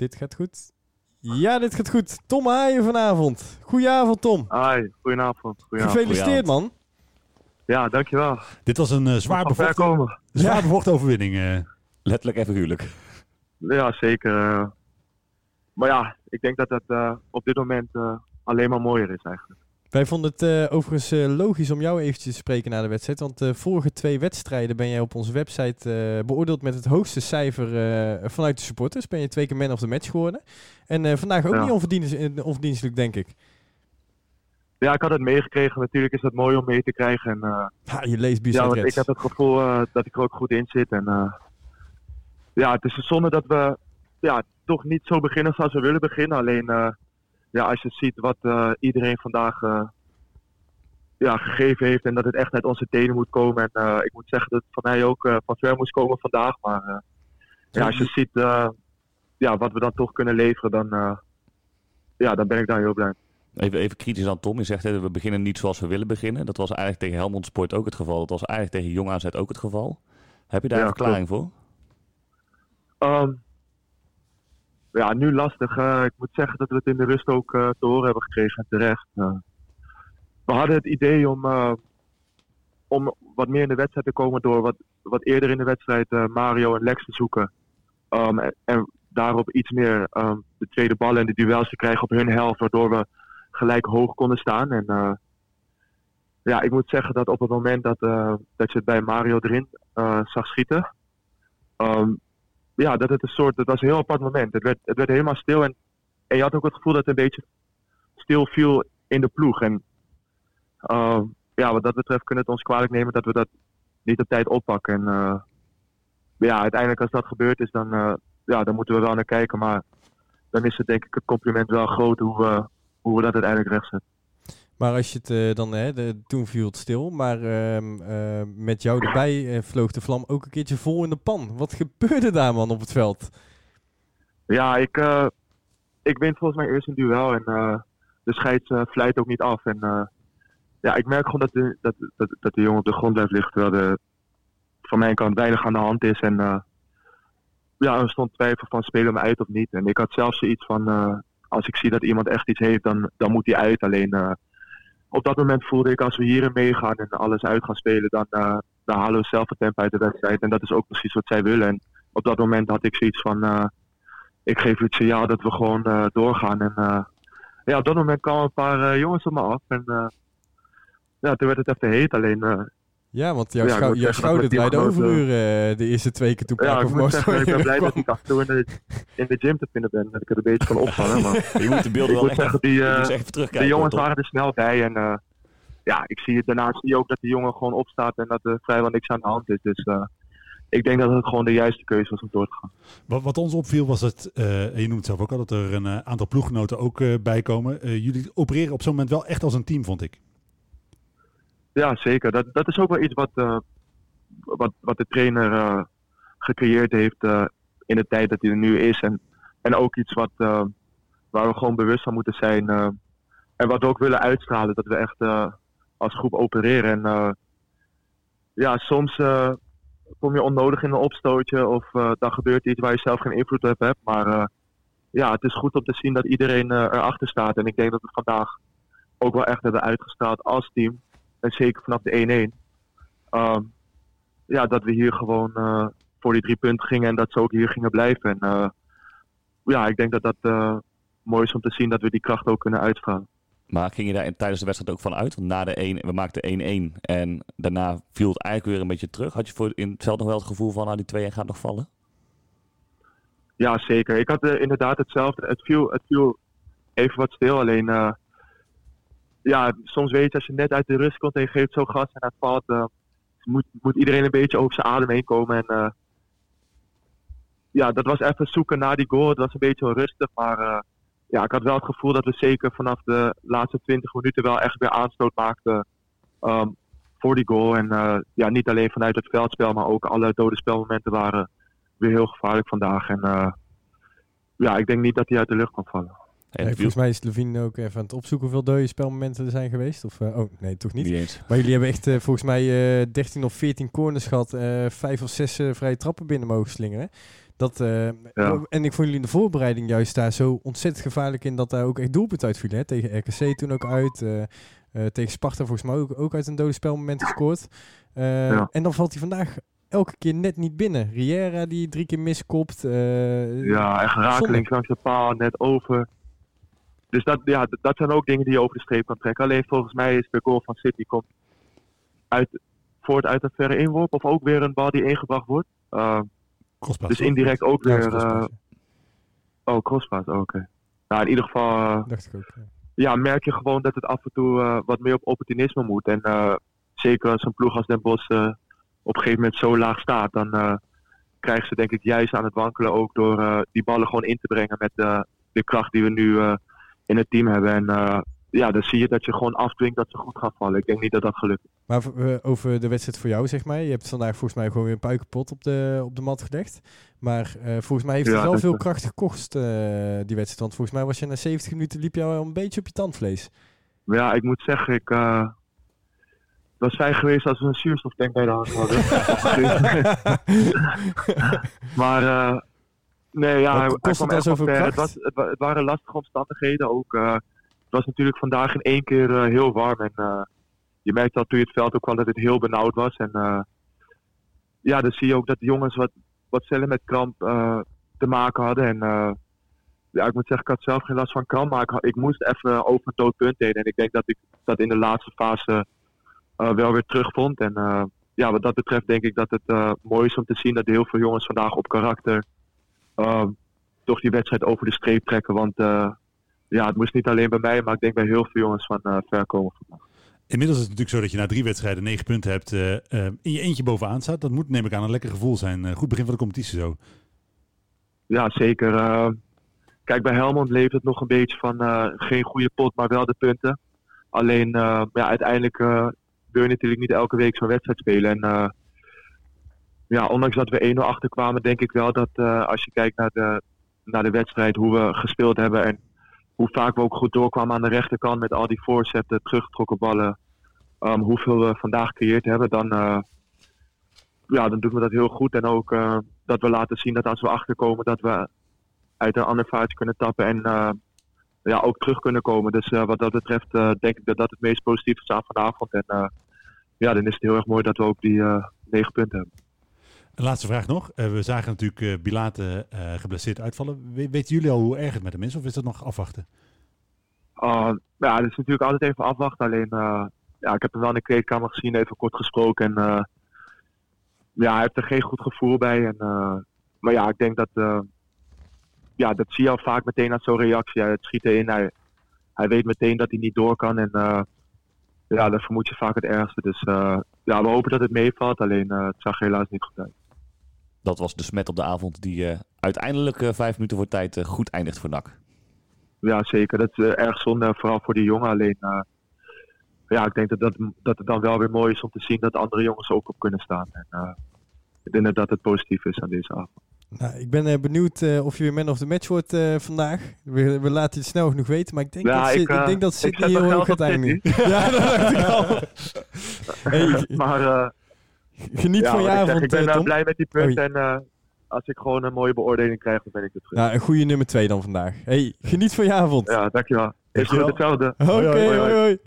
dit gaat goed. Ja, dit gaat goed. Tom Haaien vanavond. Goedenavond, Tom. Hi, goedenavond. goedenavond. Gefeliciteerd, man. Ja, dankjewel. Dit was een uh, zwaar, bevochten, overwinning. eh. Letterlijk en figuurlijk. Ja, zeker. eh. maar ja, ik denk dat het eh, op dit moment eh, alleen maar mooier is eigenlijk. Wij vonden het eh, overigens eh, logisch om jou eventjes te spreken na de wedstrijd. Want de vorige twee wedstrijden ben jij op onze website eh, beoordeeld met het hoogste cijfer eh, vanuit de supporters. Ben je twee keer man of the match geworden. En eh, vandaag ook Ja. niet onverdienst, eh, onverdienstelijk, denk ik. Ja, ik had het meegekregen. Natuurlijk is het mooi om mee te krijgen. En, eh, Ha, je leest ja, bizar want ik heb het gevoel eh, dat ik er ook goed in zit. En, eh, ja, het is een zonde dat we ja, toch niet zo beginnen zoals we willen beginnen. Alleen eh, ja, als je ziet wat eh, iedereen vandaag eh, ja, gegeven heeft en dat het echt uit onze tenen moet komen. En eh, ik moet zeggen dat het van mij ook van ver moest komen vandaag. Maar ja, als je ziet ja, wat we dan toch kunnen leveren, dan, ja, dan ben ik daar heel blij. Even, even kritisch aan Tom. Je zegt hè, we beginnen niet zoals we willen beginnen. Dat was eigenlijk tegen Helmond Sport ook het geval. Dat was eigenlijk tegen Jong AZ ook het geval. Heb je daar Ja, een verklaring voor? Ehm, ja, nu lastig. eh, ik moet zeggen dat we het in de rust ook eh, te horen hebben gekregen en terecht. Eh, we hadden het idee om, om wat meer in de wedstrijd te komen door wat, wat eerder in de wedstrijd Mario en Lex te zoeken. Ehm, en, daarop iets meer ehm, de tweede ballen en de duels te krijgen op hun helft, waardoor we gelijk hoog konden staan. En ja, ik moet zeggen dat op het moment dat, dat je het bij Mario erin zag schieten, ehm, ja, dat het een soort, het was een heel apart moment. Het werd, het werd helemaal stil en, en je had ook het gevoel dat het een beetje stil viel in de ploeg. En ehm, ja, wat dat betreft kunnen het ons kwalijk nemen dat we dat niet op tijd oppakken. En eh, ja, uiteindelijk als dat gebeurd is, dan, eh, ja, dan moeten we wel naar kijken. Maar dan is het denk ik het compliment wel groot hoe hoe we dat uiteindelijk rechtzetten. Maar als je het eh, dan, hè, de, toen viel het stil. Maar ehm, eh, met jou erbij eh, vloog de vlam ook een keertje vol in de pan. Wat gebeurde daar, man, op het veld? Ja, ik, ik win volgens mij eerst een duel en de scheids ook niet af. En ja, ik merk gewoon dat de, dat, dat, dat de jongen op de grond blijft liggen, terwijl er van mijn kant weinig aan de hand is. En ja, er stond twijfel van spelen we uit of niet. En ik had zelfs zoiets van, als ik zie dat iemand echt iets heeft, dan, dan moet hij uit. Alleen op dat moment voelde ik, als we hierin meegaan en alles uit gaan spelen, dan, eh, dan halen we zelf het tempo uit de wedstrijd. En dat is ook precies wat zij willen. En op dat moment had ik zoiets van... eh, ik geef het signaal dat we gewoon eh, doorgaan. En ja, op dat moment kwamen een paar jongens op me af. En ja, toen werd het even heet. Alleen, Ja, want jouw, Ja, schou- jouw dat schouder draaide grote- overuren de eerste twee keer toen ja, Paak ik of moet Moos zeggen, ik ben blij dat ik af en toe in de, in de gym te vinden ben. Dat ik er een beetje kan opvangen. Maar Je moet de beelden ik wel moet echt, zeggen, die, je eh, de jongens waren er snel bij. En eh, ja, ik zie het daarna zie je ook dat de jongen gewoon opstaat en dat er vrijwel niks aan de hand is. Dus eh, ik denk dat het gewoon de juiste keuze was om door te gaan. Wat, wat ons opviel was het, eh, en je noemt het zelf ook al, dat er een aantal ploeggenoten ook eh, bij komen. Jullie opereren op zo'n moment wel echt als een team, vond ik. Ja, zeker. Dat, dat is ook wel iets wat, eh, wat, wat de trainer eh, gecreëerd heeft eh, in de tijd dat hij er nu is. En, en ook iets wat, waar we gewoon bewust van moeten zijn. en wat we ook willen uitstralen, dat we echt als groep opereren. En ja, soms kom je onnodig in een opstootje of dan gebeurt iets waar je zelf geen invloed op hebt. Maar ja, het is goed om te zien dat iedereen erachter staat. En ik denk dat we vandaag ook wel echt hebben uitgestraald als team. En zeker vanaf de 1-1. Ehm, ja, dat we hier gewoon eh, voor die drie punten gingen en dat ze ook hier gingen blijven. En eh, ja, ik denk dat dat eh, mooi is om te zien dat we die kracht ook kunnen uitstralen. Maar ging je daar tijdens de wedstrijd ook van uit? Want na de 1, we maakten 1-1 en daarna viel het eigenlijk weer een beetje terug. Had je voor in het veld nog wel het gevoel van, nou die 2 gaat nog vallen? Ja, zeker. Ik had inderdaad hetzelfde. Het viel, het viel even wat stil. Alleen, ja, soms weet je als je net uit de rust komt en je geeft zo gas en het valt, eh, moet, moet iedereen een beetje over zijn adem heen komen. En eh, ja, dat was even zoeken naar die goal. Het was een beetje onrustig, maar eh, ja, ik had wel het gevoel dat we zeker vanaf de laatste 20 minuten wel echt weer aanstoot maakten ehm, voor die goal. En ja, niet alleen vanuit het veldspel, maar ook alle dode spelmomenten waren weer heel gevaarlijk vandaag. En ja, ik denk niet dat hij uit de lucht kan vallen. En Nee, viel volgens mij is Levine ook even aan het opzoeken hoeveel dode spelmomenten er zijn geweest. Of, eh, oh, nee, toch niet. niet eens. Maar jullie hebben echt eh, volgens mij eh 13 of 14 corners gehad. eh vijf of zes eh, vrije trappen binnen mogen slingeren. Dat, eh, En ik vond jullie in de voorbereiding juist daar zo ontzettend gevaarlijk in dat daar ook echt doelpunt uitviel. Hè? Tegen RKC toen ook uit. eh, eh, tegen Sparta volgens mij ook, ook uit een dode spelmoment gescoord. Eh, Ja. En dan valt hij vandaag elke keer net niet binnen. Riera die drie keer miskopt. eh, Ja, echt rakelings langs de paal, net over. Dus dat, ja, dat zijn ook dingen die je over de streep kan trekken. Alleen volgens mij is de goal van City komt uit, voort uit een verre inworp. Of ook weer een bal die ingebracht wordt. Uh, Crosspass, dus indirect ook weer... eh, pas, oh, crosspass, oh, oké. Nou, in ieder geval eh, dacht ik ook. ja. ja, merk je gewoon dat het af en toe eh, wat meer op opportunisme moet. En eh, zeker als een ploeg als Den Bosch op een gegeven moment zo laag staat, dan eh, krijgen ze denk ik juist aan het wankelen ook door eh, die ballen gewoon in te brengen met de kracht die we nu eh, in het team hebben. En eh, ja, dan zie je dat je gewoon afdwingt dat ze goed gaan vallen. Ik denk niet dat dat gelukt. Maar eh, over de wedstrijd voor jou, zeg maar. Je hebt vandaag volgens mij gewoon weer een puikenpot op de, op de mat gelegd. Maar eh, volgens mij heeft het Ja, wel veel kracht gekost, die wedstrijd. Want volgens mij was je na 70 minuten, liep je al een beetje op je tandvlees. Ja, ik moet zeggen, ik was fijn geweest als we een zuurstoftank bij de hand hadden. Maar nee, ja, Wat kost het zoveel. Het, was, het, wa- het waren lastige omstandigheden. Ook, eh, het was natuurlijk vandaag in één keer eh, heel warm. En eh, je merkte al toen je het veld ook kwam dat het heel benauwd was. En ja, dan zie je ook dat de jongens wat, wat sneller met kramp te maken hadden. En ja, ik moet zeggen, ik had zelf geen last van kramp. Maar ik, ik moest even over een dood punt heen. En ik denk dat ik dat in de laatste fase wel weer terugvond. En ja, wat dat betreft denk ik dat het mooi is om te zien dat heel veel jongens vandaag op karakter toch die wedstrijd over de streep trekken. Want eh, ja, het moest niet alleen bij mij, maar ik denk bij heel veel jongens van eh ver komen vandaag. Inmiddels is het natuurlijk zo dat je na drie wedstrijden negen punten hebt. eh, in je eentje bovenaan staat. Dat moet, neem ik aan, een lekker gevoel zijn. Goed begin van de competitie zo. Ja, zeker. eh, kijk, bij Helmond leeft het nog een beetje van geen goede pot, maar wel de punten. Alleen, eh, ja, uiteindelijk wil je natuurlijk niet elke week zo'n wedstrijd spelen. En ja, ondanks dat we 1-0 achterkwamen, denk ik wel dat eh, als je kijkt naar de, naar de wedstrijd, hoe we gespeeld hebben en hoe vaak we ook goed doorkwamen aan de rechterkant met al die voorzetten, teruggetrokken ballen, ehm, hoeveel we vandaag gecreëerd hebben, dan, eh, ja, dan doen we dat heel goed. En ook eh, dat we laten zien dat als we achterkomen, dat we uit een ander vaartje kunnen tappen en ja, ook terug kunnen komen. Dus wat dat betreft denk ik dat dat het meest positieve is aan vanavond. En ja, dan is het heel erg mooi dat we ook die negen punten hebben. Laatste vraag nog. Eh, we zagen natuurlijk eh Bilate eh, geblesseerd uitvallen. We- weten jullie al hoe erg het met hem is? Of is dat nog afwachten? Uh, ja, het is natuurlijk altijd even afwachten. Alleen, ja, ik heb hem wel in de kleedkamer gezien, even kort gesproken. En ja, hij heeft er geen goed gevoel bij. En, maar ja, ik denk dat, ja, dat zie je al vaak meteen aan zo'n reactie. Hij schiet erin, hij, hij weet meteen dat hij niet door kan. En ja, dan vermoed je vaak het ergste. Dus ja, we hopen dat het meevalt. Alleen, het zag helaas niet goed uit. Dat was de smet op de avond die eh, uiteindelijk eh, vijf minuten voor tijd eh, goed eindigt voor NAC. Ja, zeker. Dat is eh, erg zonde, vooral voor die jongen. Alleen, ja, ik denk dat, dat, dat het dan wel weer mooi is om te zien dat andere jongens ook op kunnen staan. En, eh, ik denk dat het positief is aan deze avond. Nou, ik ben benieuwd eh, of je weer man of the match wordt eh, vandaag. We, we laten het snel genoeg weten, maar ik denk Ja, dat, ik, Sid- ik, denk dat ik Sydney heel nog hoog gaat eindigen. Ja, dat dacht ik al. Hey, maar eh, geniet ja, van je ik, zeg, avond, ik ben eh, eh, Tom. blij met die punten. En eh, als ik gewoon een mooie beoordeling krijg, dan ben ik er terug. Nou, een goede nummer 2 dan vandaag. Hey, geniet van je avond. Ja, dankjewel. Is Dankjewel. goed, hetzelfde. Oké, hoi, hoi. hoi, hoi.